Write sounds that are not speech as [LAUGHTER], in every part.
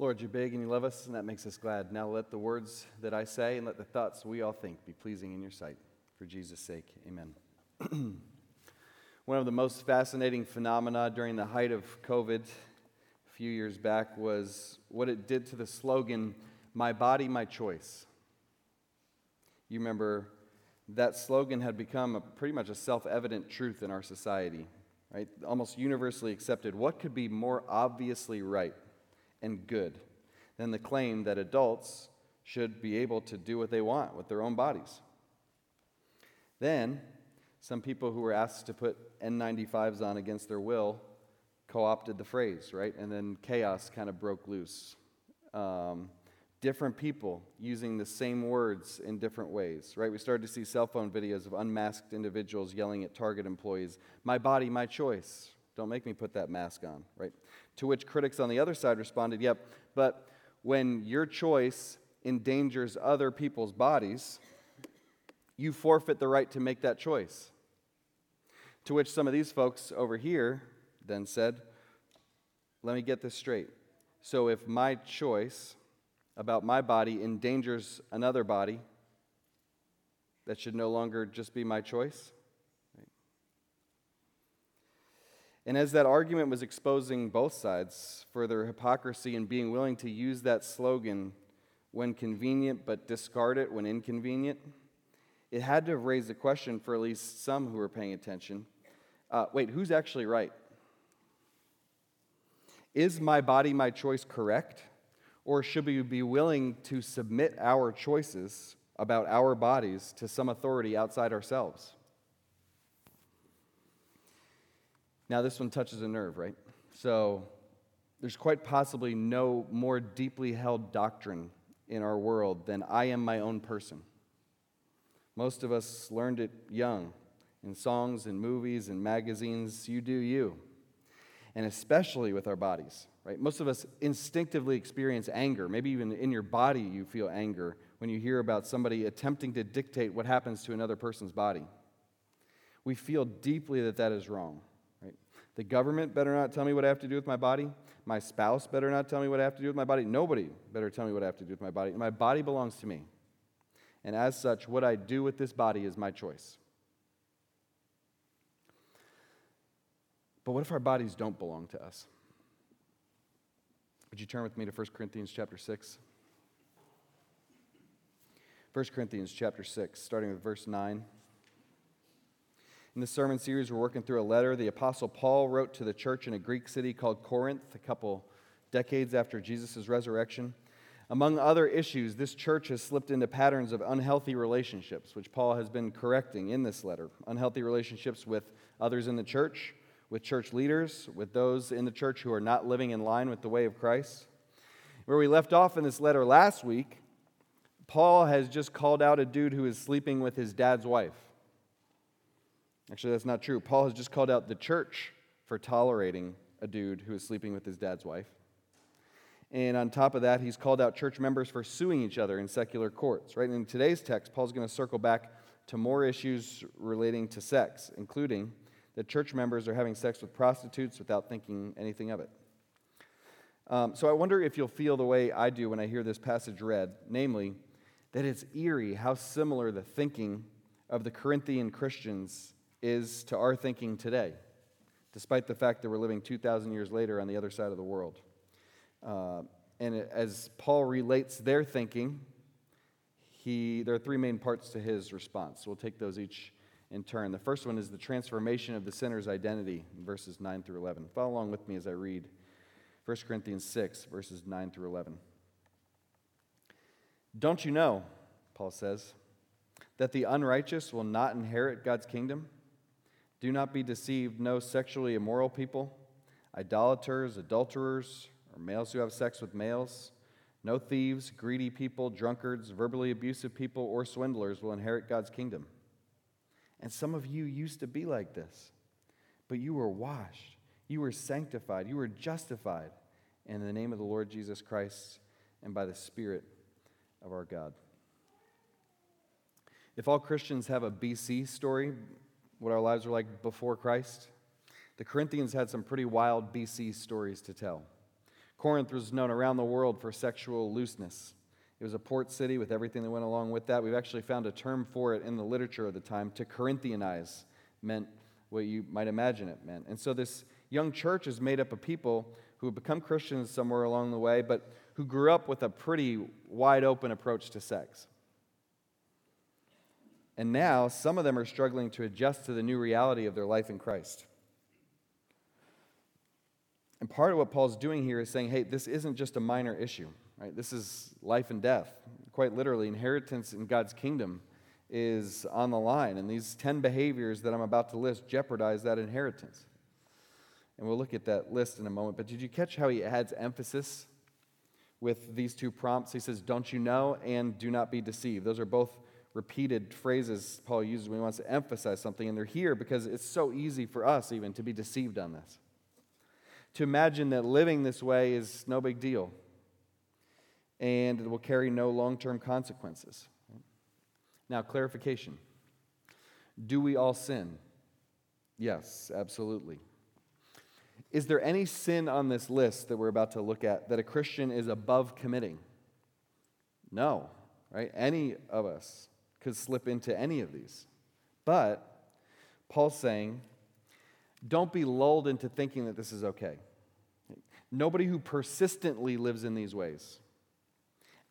Lord, you're big and you love us, and that makes us glad. Now let the words that I say and let the thoughts we all think be pleasing in your sight. For Jesus' sake, amen. [CLEARS THROAT] One of the most fascinating phenomena during the height of COVID a few years back was what it did to the slogan, My Body, My Choice. You remember that slogan had become a, pretty much a self evident truth in our society, right? Almost universally accepted. What could be more obviously right? And good than the claim that adults should be able to do what they want with their own bodies. Then, some people who were asked to put N95s on against their will co opted the phrase, right? And then chaos kind of broke loose. Um, different people using the same words in different ways, right? We started to see cell phone videos of unmasked individuals yelling at Target employees, My body, my choice. Don't make me put that mask on, right? To which critics on the other side responded, Yep, but when your choice endangers other people's bodies, you forfeit the right to make that choice. To which some of these folks over here then said, Let me get this straight. So if my choice about my body endangers another body, that should no longer just be my choice? And as that argument was exposing both sides for their hypocrisy and being willing to use that slogan when convenient but discard it when inconvenient, it had to raised a question for at least some who were paying attention. Uh, wait, who's actually right? Is my body, my choice correct? Or should we be willing to submit our choices about our bodies to some authority outside ourselves? Now, this one touches a nerve, right? So, there's quite possibly no more deeply held doctrine in our world than I am my own person. Most of us learned it young in songs and movies and magazines. You do you. And especially with our bodies, right? Most of us instinctively experience anger. Maybe even in your body, you feel anger when you hear about somebody attempting to dictate what happens to another person's body. We feel deeply that that is wrong. The government better not tell me what I have to do with my body. My spouse better not tell me what I have to do with my body. Nobody better tell me what I have to do with my body. My body belongs to me. And as such, what I do with this body is my choice. But what if our bodies don't belong to us? Would you turn with me to 1 Corinthians chapter 6? 1 Corinthians chapter 6, starting with verse 9. In this sermon series, we're working through a letter the Apostle Paul wrote to the church in a Greek city called Corinth a couple decades after Jesus' resurrection. Among other issues, this church has slipped into patterns of unhealthy relationships, which Paul has been correcting in this letter. Unhealthy relationships with others in the church, with church leaders, with those in the church who are not living in line with the way of Christ. Where we left off in this letter last week, Paul has just called out a dude who is sleeping with his dad's wife. Actually, that's not true. Paul has just called out the church for tolerating a dude who is sleeping with his dad's wife. And on top of that, he's called out church members for suing each other in secular courts. Right? in today's text, Paul's going to circle back to more issues relating to sex, including that church members are having sex with prostitutes without thinking anything of it. Um, so I wonder if you'll feel the way I do when I hear this passage read, namely, that it's eerie how similar the thinking of the Corinthian Christians is to our thinking today, despite the fact that we're living 2,000 years later on the other side of the world. Uh, and as Paul relates their thinking, he, there are three main parts to his response. We'll take those each in turn. The first one is the transformation of the sinner's identity verses 9 through 11. Follow along with me as I read 1 Corinthians 6, verses 9 through 11. Don't you know, Paul says, that the unrighteous will not inherit God's kingdom? Do not be deceived. No sexually immoral people, idolaters, adulterers, or males who have sex with males. No thieves, greedy people, drunkards, verbally abusive people, or swindlers will inherit God's kingdom. And some of you used to be like this, but you were washed, you were sanctified, you were justified in the name of the Lord Jesus Christ and by the Spirit of our God. If all Christians have a BC story, what our lives were like before Christ, the Corinthians had some pretty wild BC stories to tell. Corinth was known around the world for sexual looseness. It was a port city with everything that went along with that. We've actually found a term for it in the literature of the time. To Corinthianize meant what you might imagine it meant. And so this young church is made up of people who have become Christians somewhere along the way, but who grew up with a pretty wide open approach to sex. And now some of them are struggling to adjust to the new reality of their life in Christ. And part of what Paul's doing here is saying, hey, this isn't just a minor issue, right? This is life and death. Quite literally, inheritance in God's kingdom is on the line. And these 10 behaviors that I'm about to list jeopardize that inheritance. And we'll look at that list in a moment. But did you catch how he adds emphasis with these two prompts? He says, Don't you know, and do not be deceived. Those are both repeated phrases Paul uses when he wants to emphasize something. And they're here because it's so easy for us even to be deceived on this to imagine that living this way is no big deal and it will carry no long term consequences. Now, clarification Do we all sin? Yes, absolutely. Is there any sin on this list that we're about to look at that a Christian is above committing? No, right? Any of us could slip into any of these. But Paul's saying don't be lulled into thinking that this is okay. Nobody who persistently lives in these ways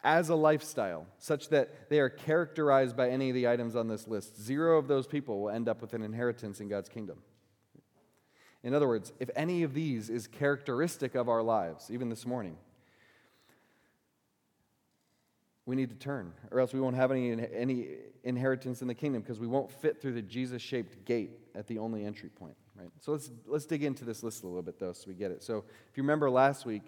as a lifestyle, such that they are characterized by any of the items on this list, zero of those people will end up with an inheritance in God's kingdom. In other words, if any of these is characteristic of our lives, even this morning, we need to turn, or else we won't have any, any inheritance in the kingdom because we won't fit through the Jesus shaped gate at the only entry point right? So let's, let's dig into this list a little bit, though, so we get it. So if you remember last week,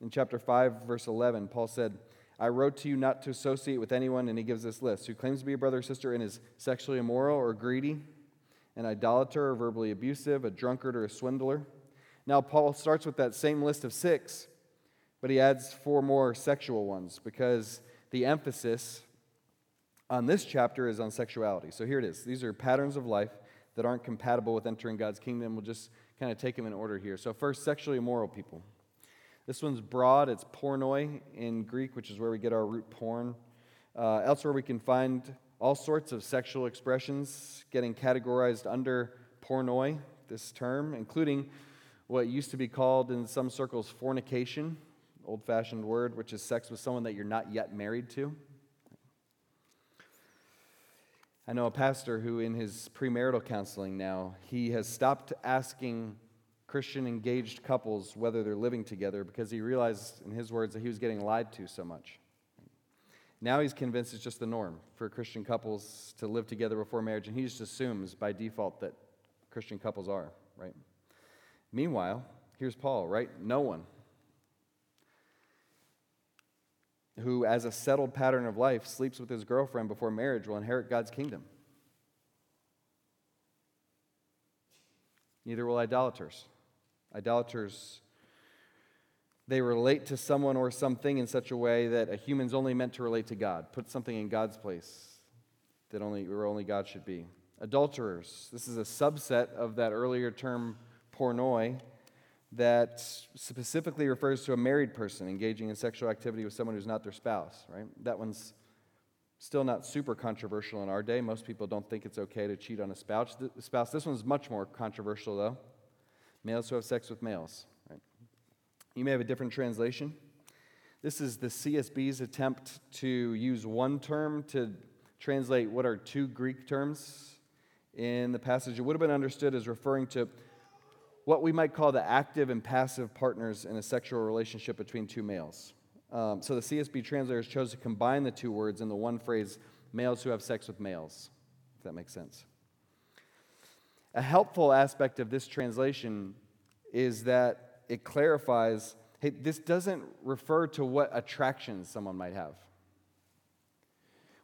in chapter 5, verse 11, Paul said, I wrote to you not to associate with anyone, and he gives this list who claims to be a brother or sister and is sexually immoral or greedy, an idolater or verbally abusive, a drunkard or a swindler. Now, Paul starts with that same list of six, but he adds four more sexual ones because the emphasis on this chapter is on sexuality. So here it is. These are patterns of life that aren't compatible with entering God's kingdom. We'll just kind of take them in order here. So, first, sexually immoral people. This one's broad. It's pornoi in Greek, which is where we get our root porn. Uh, elsewhere, we can find all sorts of sexual expressions getting categorized under pornoi, this term, including what used to be called in some circles fornication, old fashioned word, which is sex with someone that you're not yet married to. I know a pastor who, in his premarital counseling now, he has stopped asking Christian engaged couples whether they're living together because he realized, in his words, that he was getting lied to so much. Now he's convinced it's just the norm for Christian couples to live together before marriage, and he just assumes by default that Christian couples are, right? Meanwhile, here's Paul, right? No one who, as a settled pattern of life, sleeps with his girlfriend before marriage will inherit God's kingdom. Neither will idolaters. Idolaters, they relate to someone or something in such a way that a human's only meant to relate to God, put something in God's place that only, where only God should be. Adulterers, this is a subset of that earlier term pornoi that specifically refers to a married person engaging in sexual activity with someone who's not their spouse, right? That one's still not super controversial in our day. Most people don't think it's okay to cheat on a spouse. spouse. This one's much more controversial, though. Males who have sex with males, right? You may have a different translation. This is the CSB's attempt to use one term to translate what are two Greek terms in the passage. It would have been understood as referring to what we might call the active and passive partners in a sexual relationship between two males. Um, so the CSB translators chose to combine the two words in the one phrase, males who have sex with males, if that makes sense. A helpful aspect of this translation is that it clarifies hey, this doesn't refer to what attractions someone might have,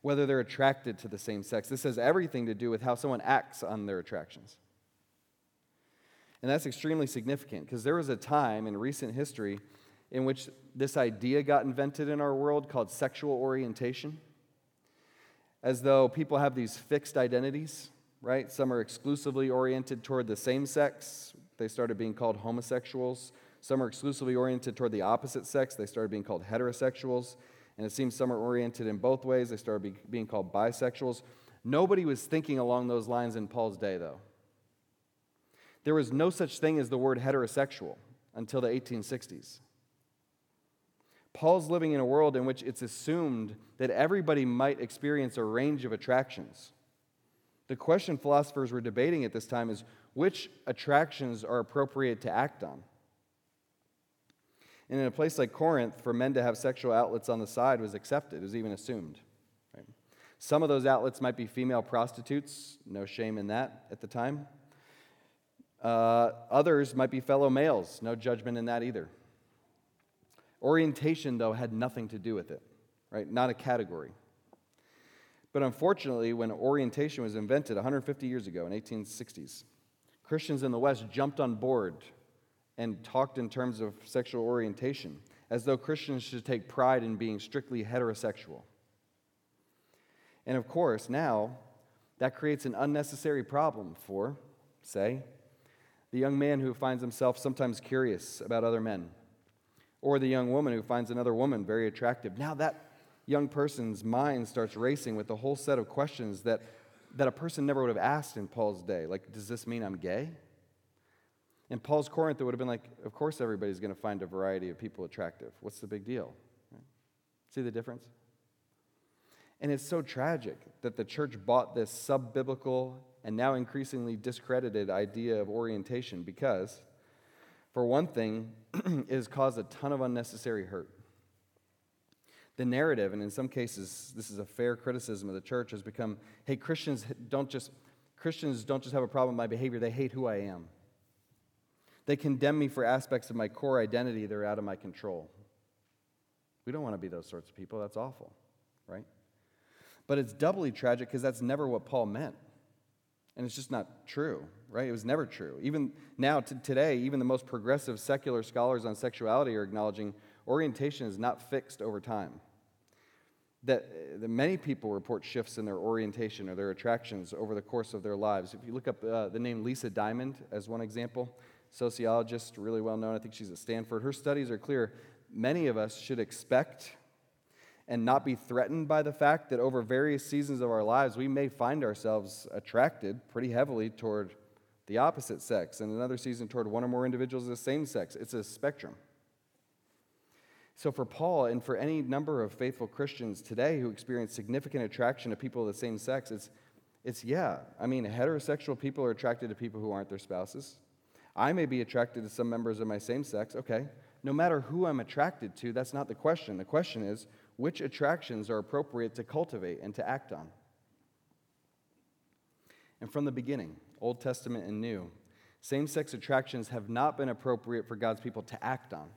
whether they're attracted to the same sex. This has everything to do with how someone acts on their attractions. And that's extremely significant because there was a time in recent history in which this idea got invented in our world called sexual orientation. As though people have these fixed identities, right? Some are exclusively oriented toward the same sex. They started being called homosexuals. Some are exclusively oriented toward the opposite sex. They started being called heterosexuals. And it seems some are oriented in both ways. They started be, being called bisexuals. Nobody was thinking along those lines in Paul's day, though. There was no such thing as the word heterosexual until the 1860s. Paul's living in a world in which it's assumed that everybody might experience a range of attractions. The question philosophers were debating at this time is which attractions are appropriate to act on? And in a place like Corinth, for men to have sexual outlets on the side was accepted, it was even assumed. Right? Some of those outlets might be female prostitutes, no shame in that at the time. Uh, others might be fellow males, no judgment in that either. Orientation, though, had nothing to do with it, right? Not a category. But unfortunately, when orientation was invented 150 years ago in 1860s, Christians in the West jumped on board and talked in terms of sexual orientation, as though Christians should take pride in being strictly heterosexual. And of course, now that creates an unnecessary problem for, say, the young man who finds himself sometimes curious about other men or the young woman who finds another woman very attractive. Now that young person's mind starts racing with a whole set of questions that, that a person never would have asked in Paul's day. Like, does this mean I'm gay? In Paul's Corinth, it would have been like, of course, everybody's going to find a variety of people attractive. What's the big deal? See the difference? And it's so tragic that the church bought this sub biblical and now increasingly discredited idea of orientation because for one thing, [CLEARS THROAT] it has caused a ton of unnecessary hurt. The narrative, and in some cases, this is a fair criticism of the church, has become hey, Christians don't just, Christians don't just have a problem with my behavior, they hate who I am. They condemn me for aspects of my core identity that are out of my control. We don't want to be those sorts of people. That's awful, right? But it's doubly tragic because that's never what Paul meant. And it's just not true, right? It was never true. Even now, t- today, even the most progressive secular scholars on sexuality are acknowledging orientation is not fixed over time. That, that many people report shifts in their orientation or their attractions over the course of their lives. If you look up uh, the name Lisa Diamond as one example, sociologist, really well known, I think she's at Stanford, her studies are clear. Many of us should expect and not be threatened by the fact that over various seasons of our lives, we may find ourselves attracted pretty heavily toward the opposite sex, and another season toward one or more individuals of the same sex. It's a spectrum. So, for Paul and for any number of faithful Christians today who experience significant attraction to people of the same sex, it's, it's yeah. I mean, heterosexual people are attracted to people who aren't their spouses. I may be attracted to some members of my same sex. Okay. No matter who I'm attracted to, that's not the question. The question is, which attractions are appropriate to cultivate and to act on. And from the beginning, Old Testament and New, same sex attractions have not been appropriate for God's people to act on.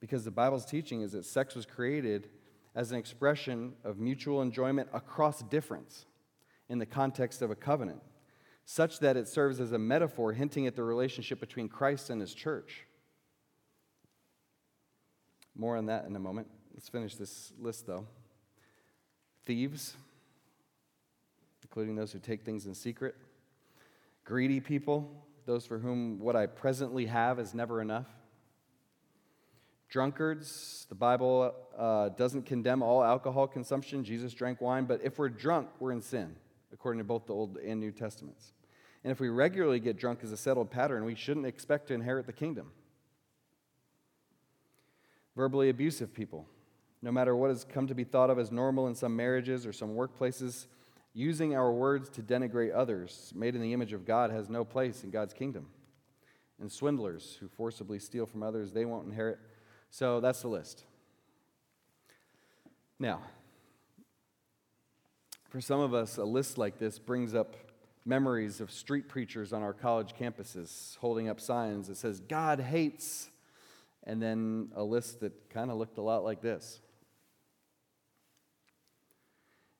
Because the Bible's teaching is that sex was created as an expression of mutual enjoyment across difference in the context of a covenant, such that it serves as a metaphor hinting at the relationship between Christ and his church. More on that in a moment. Let's finish this list, though. Thieves, including those who take things in secret. Greedy people, those for whom what I presently have is never enough. Drunkards, the Bible uh, doesn't condemn all alcohol consumption. Jesus drank wine, but if we're drunk, we're in sin, according to both the Old and New Testaments. And if we regularly get drunk as a settled pattern, we shouldn't expect to inherit the kingdom verbally abusive people, no matter what has come to be thought of as normal in some marriages or some workplaces, using our words to denigrate others made in the image of God has no place in God's kingdom. And swindlers who forcibly steal from others, they won't inherit. So that's the list. Now, for some of us, a list like this brings up memories of street preachers on our college campuses holding up signs that says, God hates and then a list that kind of looked a lot like this.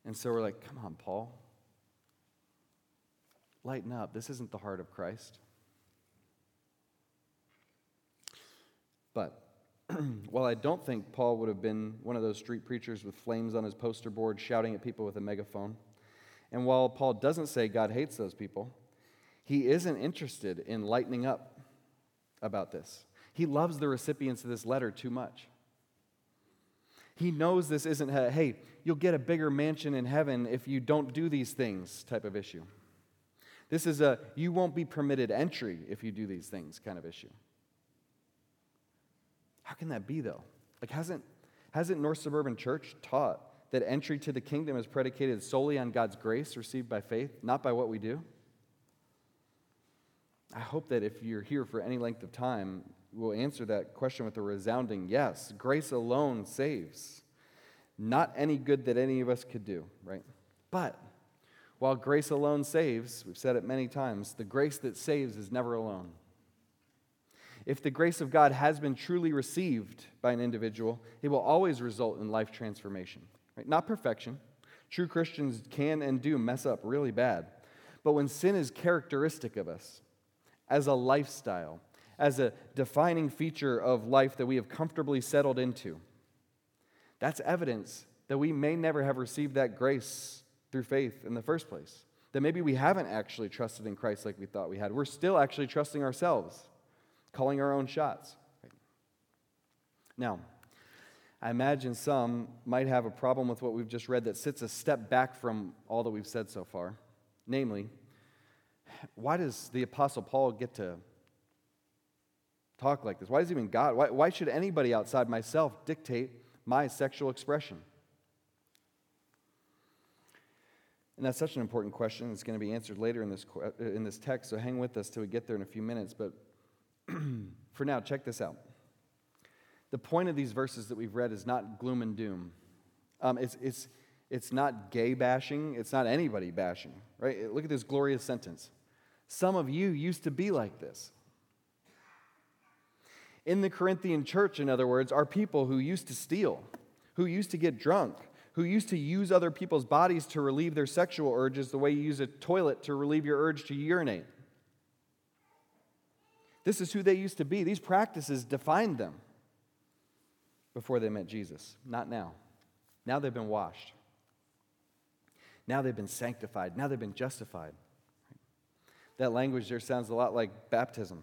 And so we're like, come on, Paul. Lighten up. This isn't the heart of Christ. But [CLEARS THROAT] while I don't think Paul would have been one of those street preachers with flames on his poster board shouting at people with a megaphone, and while Paul doesn't say God hates those people, he isn't interested in lightening up about this. He loves the recipients of this letter too much. He knows this isn't, a, hey, you'll get a bigger mansion in heaven if you don't do these things type of issue. This is a, you won't be permitted entry if you do these things kind of issue. How can that be, though? Like, hasn't, hasn't North Suburban Church taught that entry to the kingdom is predicated solely on God's grace received by faith, not by what we do? I hope that if you're here for any length of time, we'll answer that question with a resounding yes. Grace alone saves, not any good that any of us could do, right? But while grace alone saves, we've said it many times, the grace that saves is never alone. If the grace of God has been truly received by an individual, it will always result in life transformation. Right? Not perfection. True Christians can and do mess up really bad. But when sin is characteristic of us, as a lifestyle, as a defining feature of life that we have comfortably settled into, that's evidence that we may never have received that grace through faith in the first place. That maybe we haven't actually trusted in Christ like we thought we had. We're still actually trusting ourselves calling our own shots. Now, I imagine some might have a problem with what we've just read that sits a step back from all that we've said so far. Namely, why does the Apostle Paul get to talk like this? Why does even God, why, why should anybody outside myself dictate my sexual expression? And that's such an important question. It's going to be answered later in this, in this text, so hang with us till we get there in a few minutes. But [CLEARS THROAT] for now, check this out. The point of these verses that we've read is not gloom and doom. Um, it's, it's, it's not gay bashing, it's not anybody bashing, right? Look at this glorious sentence. Some of you used to be like this. In the Corinthian church, in other words, are people who used to steal, who used to get drunk, who used to use other people's bodies to relieve their sexual urges the way you use a toilet to relieve your urge to urinate. This is who they used to be. These practices defined them before they met Jesus, not now. Now they've been washed. Now they've been sanctified. Now they've been justified. That language there sounds a lot like baptism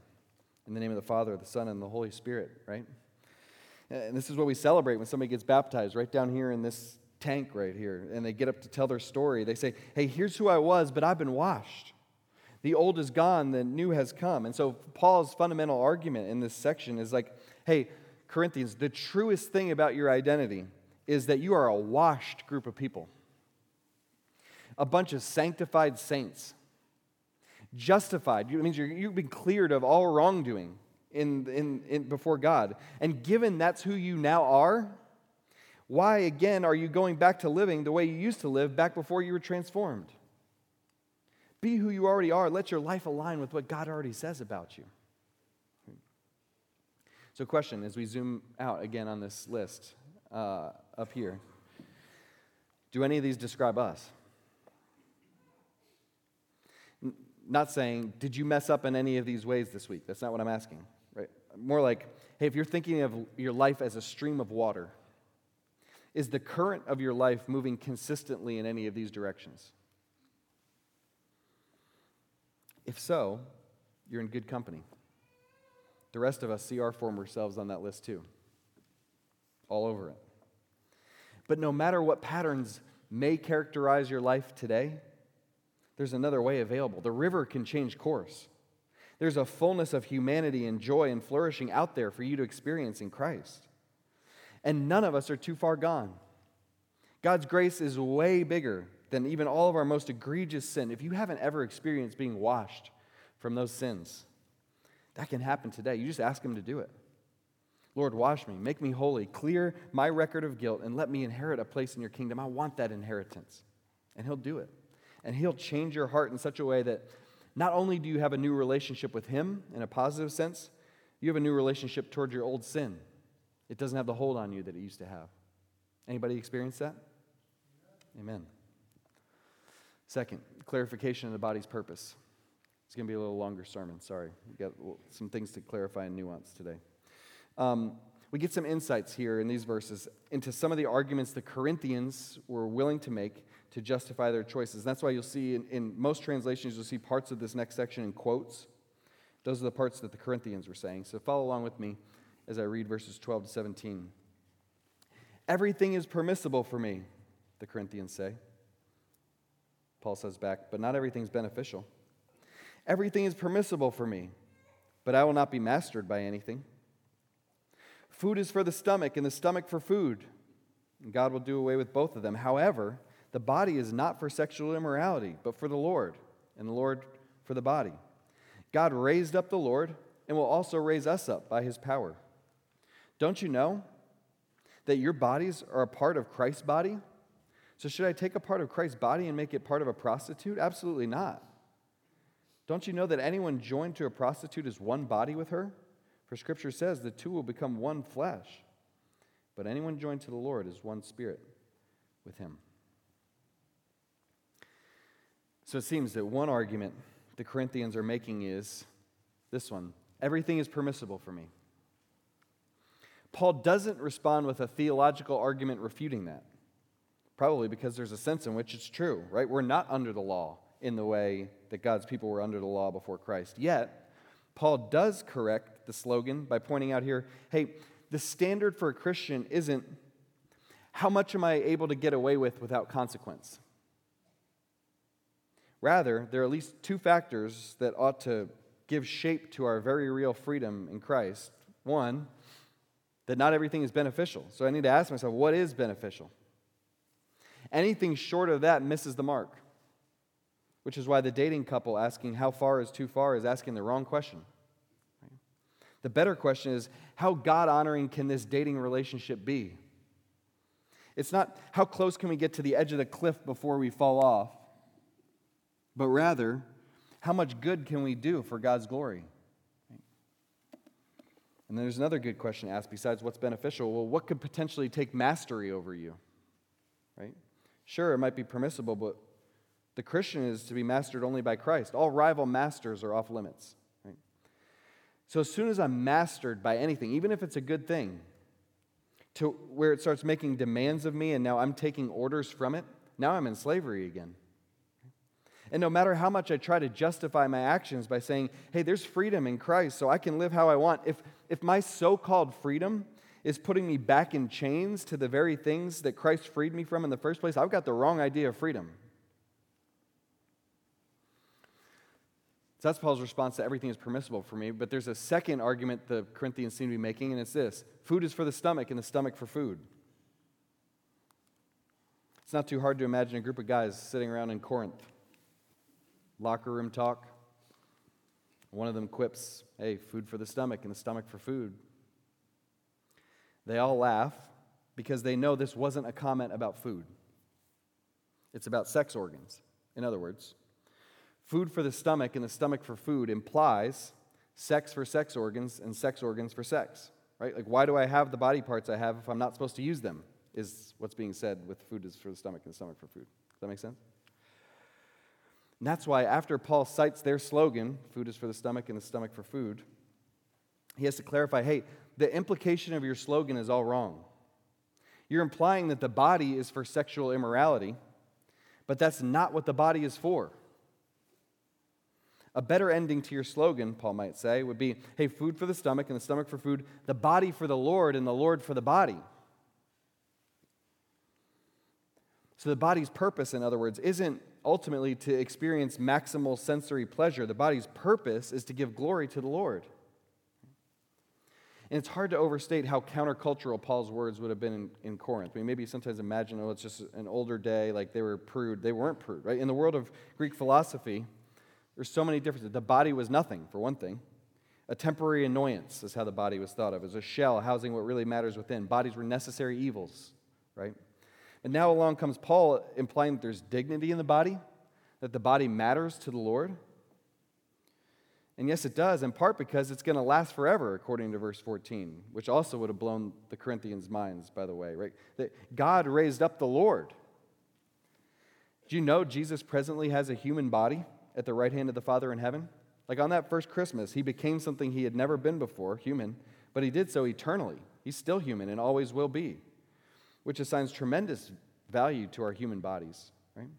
in the name of the Father, the Son, and the Holy Spirit, right? And this is what we celebrate when somebody gets baptized, right down here in this tank right here. And they get up to tell their story. They say, Hey, here's who I was, but I've been washed. The old is gone, the new has come. And so Paul's fundamental argument in this section is like, hey, Corinthians, the truest thing about your identity is that you are a washed group of people, a bunch of sanctified saints, justified. It means you have been cleared of all wrongdoing in, in, in, before God. And given that's who you now are, why again are you going back to living the way you used to live back before you were transformed? Be who you already are. Let your life align with what God already says about you. So, question as we zoom out again on this list uh, up here do any of these describe us? Not saying, did you mess up in any of these ways this week? That's not what I'm asking, right? More like, hey, if you're thinking of your life as a stream of water, is the current of your life moving consistently in any of these directions? If so, you're in good company. The rest of us see our former selves on that list too, all over it. But no matter what patterns may characterize your life today, there's another way available. The river can change course. There's a fullness of humanity and joy and flourishing out there for you to experience in Christ. And none of us are too far gone. God's grace is way bigger than even all of our most egregious sin, if you haven't ever experienced being washed from those sins, that can happen today. You just ask Him to do it. Lord, wash me, make me holy, clear my record of guilt, and let me inherit a place in your kingdom. I want that inheritance. And He'll do it. And He'll change your heart in such a way that not only do you have a new relationship with Him in a positive sense, you have a new relationship toward your old sin. It doesn't have the hold on you that it used to have. Anybody experience that? Amen. Second, clarification of the body's purpose. It's going to be a little longer sermon. Sorry. We got some things to clarify and nuance today. Um, we get some insights here in these verses into some of the arguments the Corinthians were willing to make to justify their choices. That's why you'll see in, in most translations, you'll see parts of this next section in quotes. Those are the parts that the Corinthians were saying. So follow along with me as I read verses 12 to 17. Everything is permissible for me, the Corinthians say. Paul says back, but not everything's beneficial. Everything is permissible for me, but I will not be mastered by anything. Food is for the stomach, and the stomach for food. And God will do away with both of them. However, the body is not for sexual immorality, but for the Lord, and the Lord for the body. God raised up the Lord and will also raise us up by his power. Don't you know that your bodies are a part of Christ's body? So, should I take a part of Christ's body and make it part of a prostitute? Absolutely not. Don't you know that anyone joined to a prostitute is one body with her? For Scripture says the two will become one flesh. But anyone joined to the Lord is one spirit with him. So it seems that one argument the Corinthians are making is this one everything is permissible for me. Paul doesn't respond with a theological argument refuting that. Probably because there's a sense in which it's true, right? We're not under the law in the way that God's people were under the law before Christ. Yet, Paul does correct the slogan by pointing out here hey, the standard for a Christian isn't how much am I able to get away with without consequence? Rather, there are at least two factors that ought to give shape to our very real freedom in Christ. One, that not everything is beneficial. So I need to ask myself, what is beneficial? Anything short of that misses the mark, which is why the dating couple asking how far is too far is asking the wrong question. The better question is how God honoring can this dating relationship be? It's not how close can we get to the edge of the cliff before we fall off, but rather how much good can we do for God's glory? And there's another good question to ask besides what's beneficial. Well, what could potentially take mastery over you? Right? Sure, it might be permissible, but the Christian is to be mastered only by Christ. All rival masters are off limits. So as soon as I'm mastered by anything, even if it's a good thing, to where it starts making demands of me and now I'm taking orders from it, now I'm in slavery again. And no matter how much I try to justify my actions by saying, hey, there's freedom in Christ, so I can live how I want, if, if my so called freedom is putting me back in chains to the very things that Christ freed me from in the first place, I've got the wrong idea of freedom. So that's Paul's response to everything is permissible for me. But there's a second argument the Corinthians seem to be making, and it's this food is for the stomach, and the stomach for food. It's not too hard to imagine a group of guys sitting around in Corinth, locker room talk. One of them quips, Hey, food for the stomach, and the stomach for food. They all laugh because they know this wasn't a comment about food. It's about sex organs. In other words, food for the stomach and the stomach for food implies sex for sex organs and sex organs for sex, right? Like, why do I have the body parts I have if I'm not supposed to use them? Is what's being said with food is for the stomach and the stomach for food. Does that make sense? And that's why, after Paul cites their slogan, food is for the stomach and the stomach for food, he has to clarify hey, the implication of your slogan is all wrong. You're implying that the body is for sexual immorality, but that's not what the body is for. A better ending to your slogan, Paul might say, would be hey, food for the stomach and the stomach for food, the body for the Lord and the Lord for the body. So the body's purpose, in other words, isn't ultimately to experience maximal sensory pleasure. The body's purpose is to give glory to the Lord. And it's hard to overstate how countercultural Paul's words would have been in, in, Corinth. I mean, maybe sometimes imagine, oh, it's just an older day, like they were prude. They weren't prude, right? In the world of Greek philosophy, there's so many differences. The body was nothing, for one thing. A temporary annoyance is how the body was thought of, as a shell housing what really matters within. Bodies were necessary evils, right? And now along comes Paul implying that there's dignity in the body, that the body matters to the Lord. And yes, it does, in part because it's going to last forever, according to verse 14, which also would have blown the Corinthians' minds, by the way, right? That God raised up the Lord. Do you know Jesus presently has a human body at the right hand of the Father in heaven? Like on that first Christmas, he became something he had never been before, human, but he did so eternally. He's still human and always will be, which assigns tremendous value to our human bodies, right?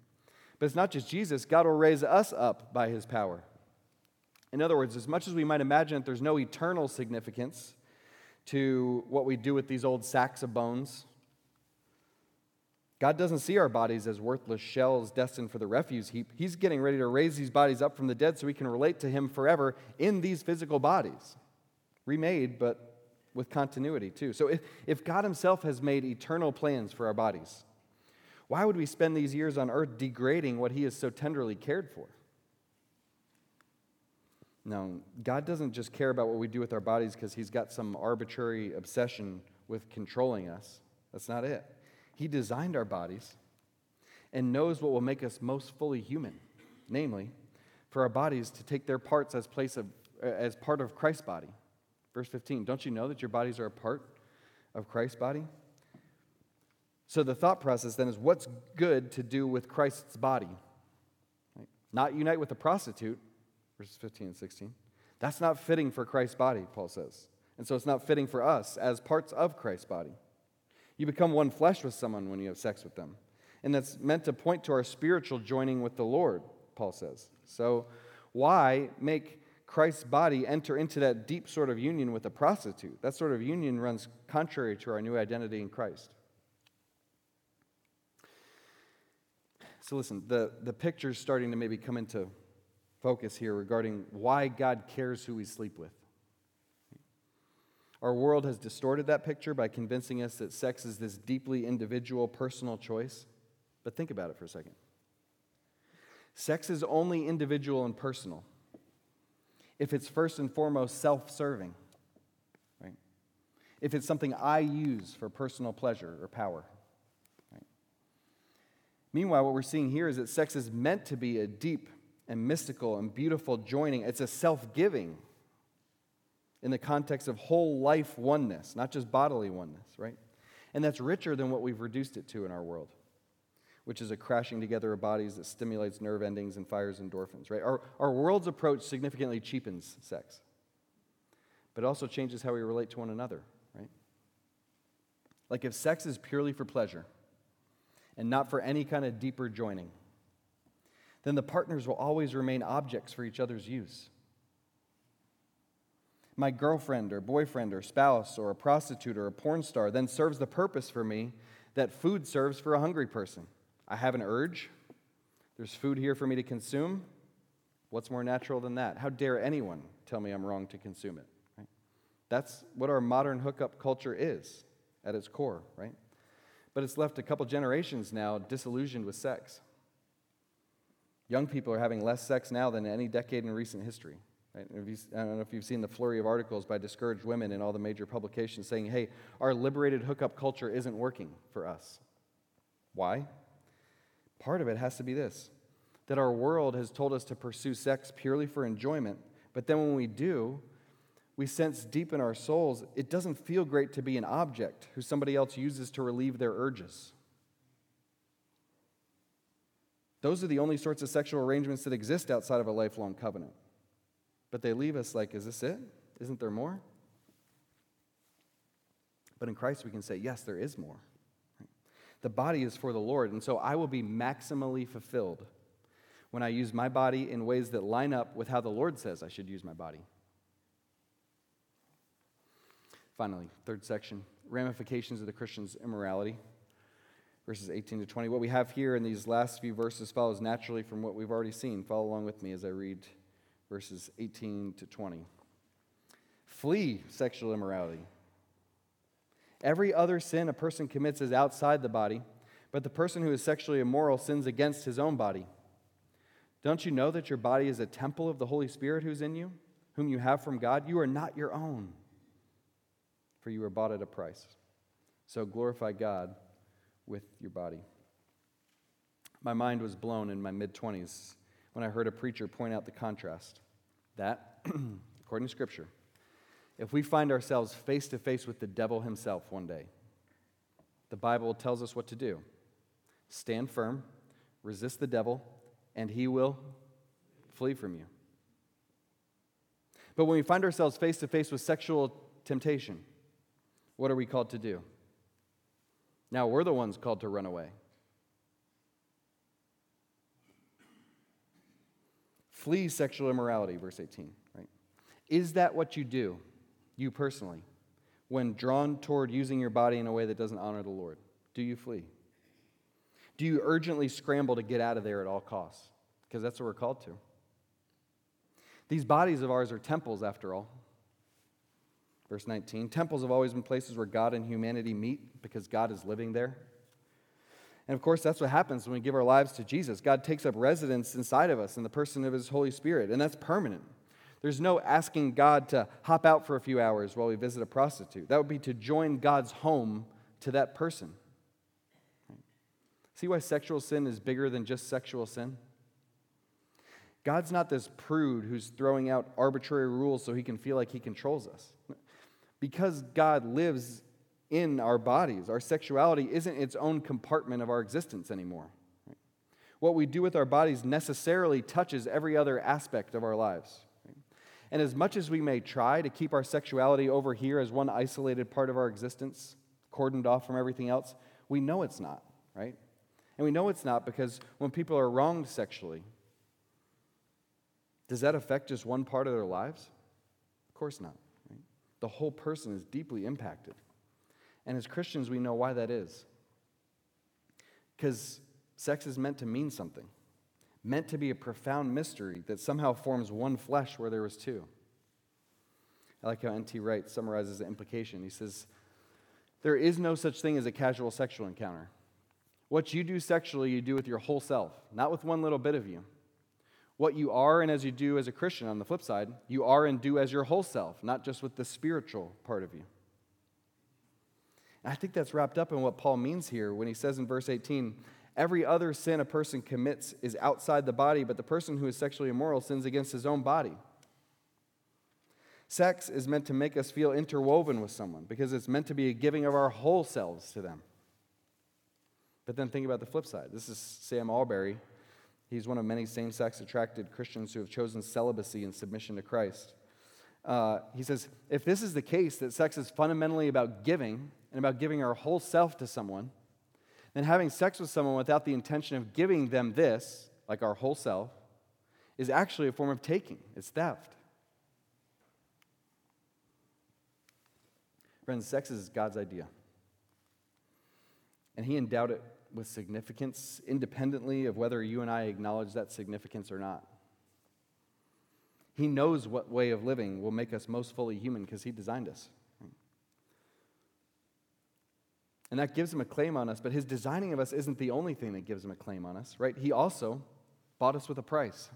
But it's not just Jesus, God will raise us up by his power In other words, as much as we might imagine that there's no eternal significance to what we do with these old sacks of bones, God doesn't see our bodies as worthless shells destined for the refuse heap. He's getting ready to raise these bodies up from the dead so we can relate to Him forever in these physical bodies. Remade, but with continuity too. So if, if God Himself has made eternal plans for our bodies, why would we spend these years on earth degrading what He has so tenderly cared for? No, God doesn't just care about what we do with our bodies because He's got some arbitrary obsession with controlling us. That's not it. He designed our bodies and knows what will make us most fully human, namely, for our bodies to take their parts as, place of, uh, as part of Christ's body. Verse 15, don't you know that your bodies are a part of Christ's body? So the thought process then is what's good to do with Christ's body? Right? Not unite with a prostitute, verses 15 and 16. That's not fitting for Christ's body, Paul says. And so it's not fitting for us as parts of Christ's body. You become one flesh with someone when you have sex with them. And that's meant to point to our spiritual joining with the Lord, Paul says. So why make Christ's body enter into that deep sort of union with a prostitute? That sort of union runs contrary to our new identity in Christ. So listen, the, the picture's starting to maybe come into focus here regarding why God cares who we sleep with. Our world has distorted that picture by convincing us that sex is this deeply individual, personal choice. But think about it for a second. Sex is only individual and personal if it's first and foremost self serving, right? If it's something I use for personal pleasure or power. Right? Meanwhile, what we're seeing here is that sex is meant to be a deep and mystical and beautiful joining. It's a self giving in the context of whole life oneness, not just bodily oneness, right? And that's richer than what we've reduced it to in our world, which is a crashing together of bodies that stimulates nerve endings and fires endorphins, right? Our, our world's approach significantly cheapens sex, but it also changes how we relate to one another, right? Like if sex is purely for pleasure and not for any kind of deeper joining, then the partners will always remain objects for each other's use. My girlfriend or boyfriend or spouse or a prostitute or a porn star then serves the purpose for me that food serves for a hungry person. I have an urge. There's food here for me to consume. What's more natural than that? How dare anyone tell me I'm wrong to consume it? Right? That's what our modern hookup culture is at its core, right? But it's left a couple generations now disillusioned with sex. Young people are having less sex now than any decade in recent history. Right? I don't know if you've seen the flurry of articles by discouraged women in all the major publications saying, hey, our liberated hookup culture isn't working for us. Why? Part of it has to be this that our world has told us to pursue sex purely for enjoyment, but then when we do, we sense deep in our souls it doesn't feel great to be an object who somebody else uses to relieve their urges. Those are the only sorts of sexual arrangements that exist outside of a lifelong covenant. But they leave us like, is this it? Isn't there more? But in Christ, we can say, yes, there is more. The body is for the Lord, and so I will be maximally fulfilled when I use my body in ways that line up with how the Lord says I should use my body. Finally, third section ramifications of the Christian's immorality verses 18 to 20. What we have here in these last few verses follows naturally from what we've already seen. Follow along with me as I read verses 18 to 20. Flee sexual immorality. Every other sin a person commits is outside the body, but the person who is sexually immoral sins against his own body. Don't you know that your body is a temple of the Holy Spirit who's in you, whom you have from God? You are not your own, for you were bought at a price. So glorify God with your body. My mind was blown in my mid 20s when I heard a preacher point out the contrast that, [CLEARS THROAT] according to Scripture, if we find ourselves face to face with the devil himself one day, the Bible tells us what to do stand firm, resist the devil, and he will flee from you. But when we find ourselves face to face with sexual temptation, what are we called to do? Now we're the ones called to run away. Flee sexual immorality, verse 18, right? Is that what you do, you personally, when drawn toward using your body in a way that doesn't honor the Lord? Do you flee? Do you urgently scramble to get out of there at all costs? Because that's what we're called to. These bodies of ours are temples, after all. Verse 19 Temples have always been places where God and humanity meet because God is living there. And of course, that's what happens when we give our lives to Jesus. God takes up residence inside of us in the person of His Holy Spirit, and that's permanent. There's no asking God to hop out for a few hours while we visit a prostitute. That would be to join God's home to that person. See why sexual sin is bigger than just sexual sin? God's not this prude who's throwing out arbitrary rules so he can feel like he controls us. Because God lives in our bodies, our sexuality isn't its own compartment of our existence anymore. What we do with our bodies necessarily touches every other aspect of our lives. And as much as we may try to keep our sexuality over here as one isolated part of our existence, cordoned off from everything else, we know it's not, right? And we know it's not because when people are wronged sexually, does that affect just one part of their lives? Of course not. Right? The whole person is deeply impacted. And as Christians, we know why that is. Because sex is meant to mean something, meant to be a profound mystery that somehow forms one flesh where there was two. I like how N.T. Wright summarizes the implication. He says, There is no such thing as a casual sexual encounter. What you do sexually, you do with your whole self, not with one little bit of you. What you are and as you do as a Christian, on the flip side, you are and do as your whole self, not just with the spiritual part of you. And I think that's wrapped up in what Paul means here when he says in verse 18, every other sin a person commits is outside the body, but the person who is sexually immoral sins against his own body. Sex is meant to make us feel interwoven with someone because it's meant to be a giving of our whole selves to them. But then think about the flip side. This is Sam Allberry He's one of many same sex attracted Christians who have chosen celibacy and submission to Christ. Uh, he says, if this is the case, that sex is fundamentally about giving and about giving our whole self to someone, then having sex with someone without the intention of giving them this, like our whole self, is actually a form of taking. It's theft. Friends, sex is God's idea. And He endowed it with significance independently of whether you and I acknowledge that significance or not. He knows what way of living will make us most fully human because He designed us. And that gives Him a claim on us, but His designing of us isn't the only thing that gives Him a claim on us, right? He also bought us with a price.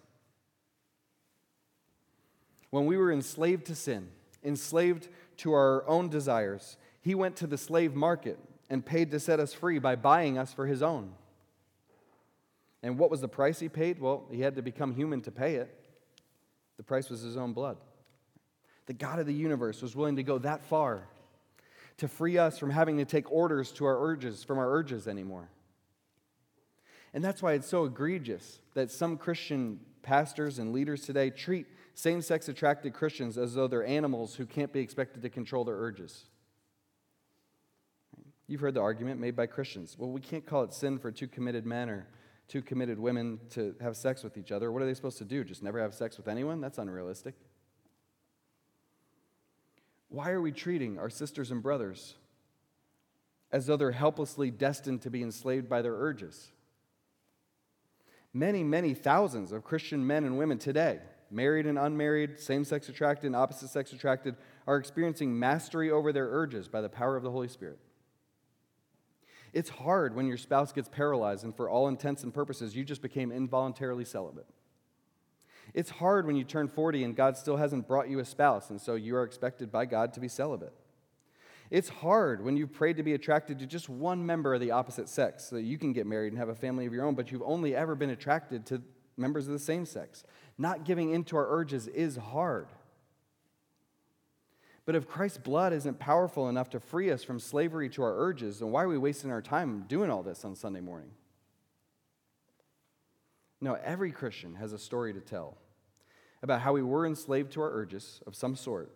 When we were enslaved to sin, enslaved to our own desires, He went to the slave market and paid to set us free by buying us for his own. And what was the price he paid? Well, he had to become human to pay it. The price was his own blood. The God of the universe was willing to go that far to free us from having to take orders to our urges from our urges anymore. And that's why it's so egregious that some Christian pastors and leaders today treat same sex attracted Christians as though they're animals who can't be expected to control their urges. You've heard the argument made by Christians. Well, we can't call it sin for two committed men or two committed women to have sex with each other. What are they supposed to do? Just never have sex with anyone? That's unrealistic. Why are we treating our sisters and brothers as though they're helplessly destined to be enslaved by their urges? Many, many thousands of Christian men and women today, married and unmarried, same sex attracted and opposite sex attracted, are experiencing mastery over their urges by the power of the Holy Spirit. It's hard when your spouse gets paralyzed and, for all intents and purposes, you just became involuntarily celibate. It's hard when you turn 40 and God still hasn't brought you a spouse, and so you are expected by God to be celibate. It's hard when you've prayed to be attracted to just one member of the opposite sex so that you can get married and have a family of your own, but you've only ever been attracted to members of the same sex. Not giving in to our urges is hard. But if Christ's blood isn't powerful enough to free us from slavery to our urges, then why are we wasting our time doing all this on Sunday morning? No, every Christian has a story to tell about how we were enslaved to our urges of some sort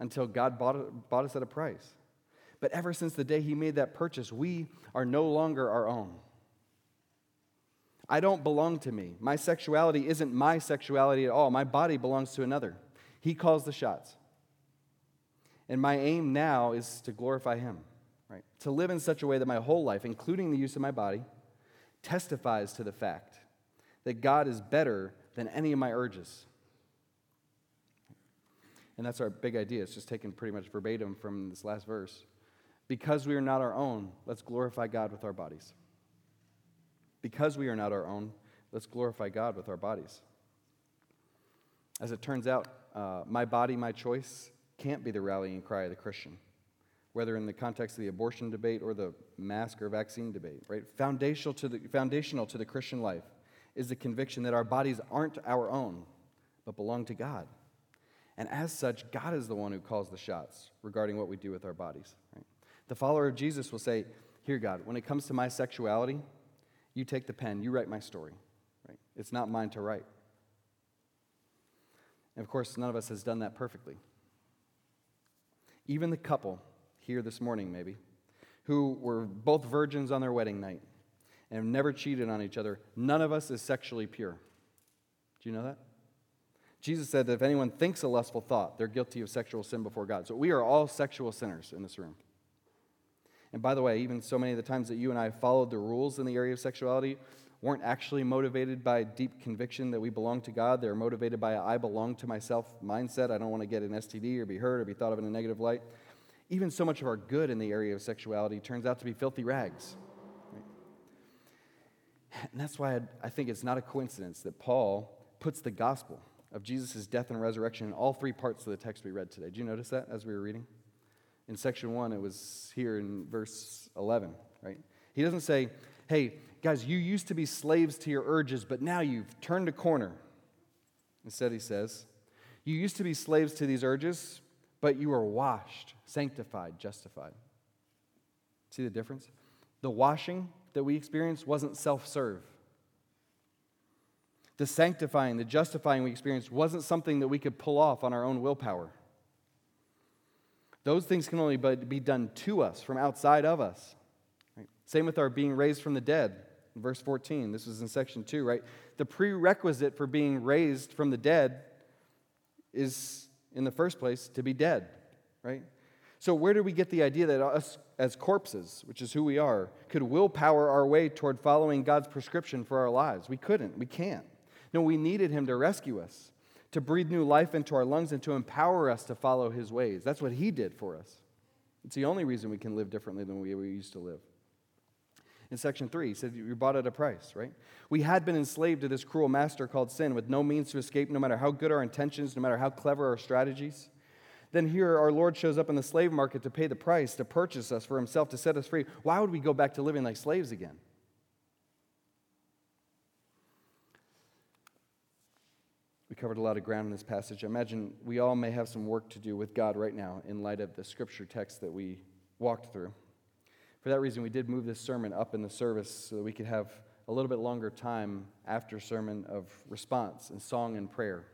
until God bought, bought us at a price. But ever since the day He made that purchase, we are no longer our own. I don't belong to me. My sexuality isn't my sexuality at all. My body belongs to another. He calls the shots. And my aim now is to glorify Him, right? To live in such a way that my whole life, including the use of my body, testifies to the fact that God is better than any of my urges. And that's our big idea. It's just taken pretty much verbatim from this last verse. Because we are not our own, let's glorify God with our bodies. Because we are not our own, let's glorify God with our bodies. As it turns out, uh, my body, my choice can't be the rallying cry of the Christian, whether in the context of the abortion debate or the mask or vaccine debate, right? Foundational to the, foundational to the Christian life is the conviction that our bodies aren't our own, but belong to God. And as such, God is the one who calls the shots regarding what we do with our bodies. Right? The follower of Jesus will say, Here, God, when it comes to my sexuality, you take the pen, you write my story. Right? It's not mine to write. And of course, none of us has done that perfectly. Even the couple here this morning, maybe, who were both virgins on their wedding night and have never cheated on each other, none of us is sexually pure. Do you know that? Jesus said that if anyone thinks a lustful thought, they're guilty of sexual sin before God. So we are all sexual sinners in this room. And by the way, even so many of the times that you and I followed the rules in the area of sexuality weren't actually motivated by deep conviction that we belong to God. They're motivated by a I belong to myself mindset. I don't want to get an STD or be hurt or be thought of in a negative light. Even so much of our good in the area of sexuality turns out to be filthy rags. And that's why I think it's not a coincidence that Paul puts the gospel of Jesus' death and resurrection in all three parts of the text we read today. Did you notice that as we were reading? In section one, it was here in verse 11, right? He doesn't say, hey, guys, you used to be slaves to your urges, but now you've turned a corner. Instead, he says, you used to be slaves to these urges, but you are washed, sanctified, justified. See the difference? The washing that we experienced wasn't self serve. The sanctifying, the justifying we experienced wasn't something that we could pull off on our own willpower. Those things can only be done to us, from outside of us. Same with our being raised from the dead. Verse 14, this was in section 2, right? The prerequisite for being raised from the dead is, in the first place, to be dead, right? So, where do we get the idea that us as corpses, which is who we are, could willpower our way toward following God's prescription for our lives? We couldn't. We can't. No, we needed Him to rescue us to breathe new life into our lungs and to empower us to follow his ways. That's what he did for us. It's the only reason we can live differently than we, used to live. In section three, he said, You bought at a price, right? We had been enslaved to this cruel master called sin with no means to escape, no matter how good our intentions, no matter how clever our strategies. Then here, our Lord shows up in the slave market to pay the price, to purchase us for himself, to set us free. Why would we go back to living like slaves again? We covered a lot of ground in this passage. I imagine we all may have some work to do with God right now in light of the scripture text that we walked through. For that reason, we did move this sermon up in the service so that we could have a little bit longer time after sermon of response and song and prayer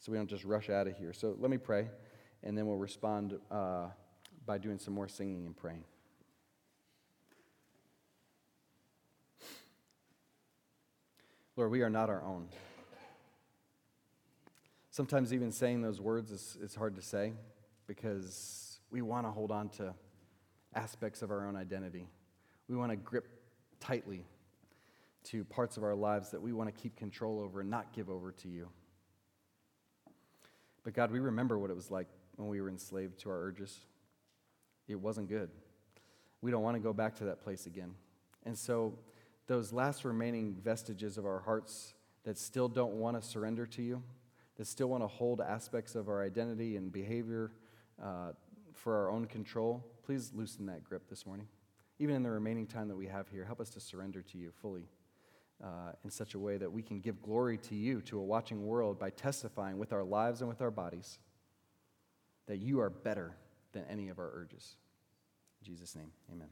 so we don't just rush out of here. So let me pray, and then we'll respond uh, by doing some more singing and praying. Lord, we are not our own. Sometimes even saying those words is, is hard to say because we want to hold on to aspects of our own identity. We want to grip tightly to parts of our lives that we want to keep control over and not give over to you. But God, we remember what it was like when we were enslaved to our urges. It wasn't good. We don't want to go back to that place again. And so, those last remaining vestiges of our hearts that still don't want to surrender to you, that still want to hold aspects of our identity and behavior uh, for our own control, please loosen that grip this morning. Even in the remaining time that we have here, help us to surrender to you fully uh, in such a way that we can give glory to you, to a watching world, by testifying with our lives and with our bodies that you are better than any of our urges. In Jesus' name, amen.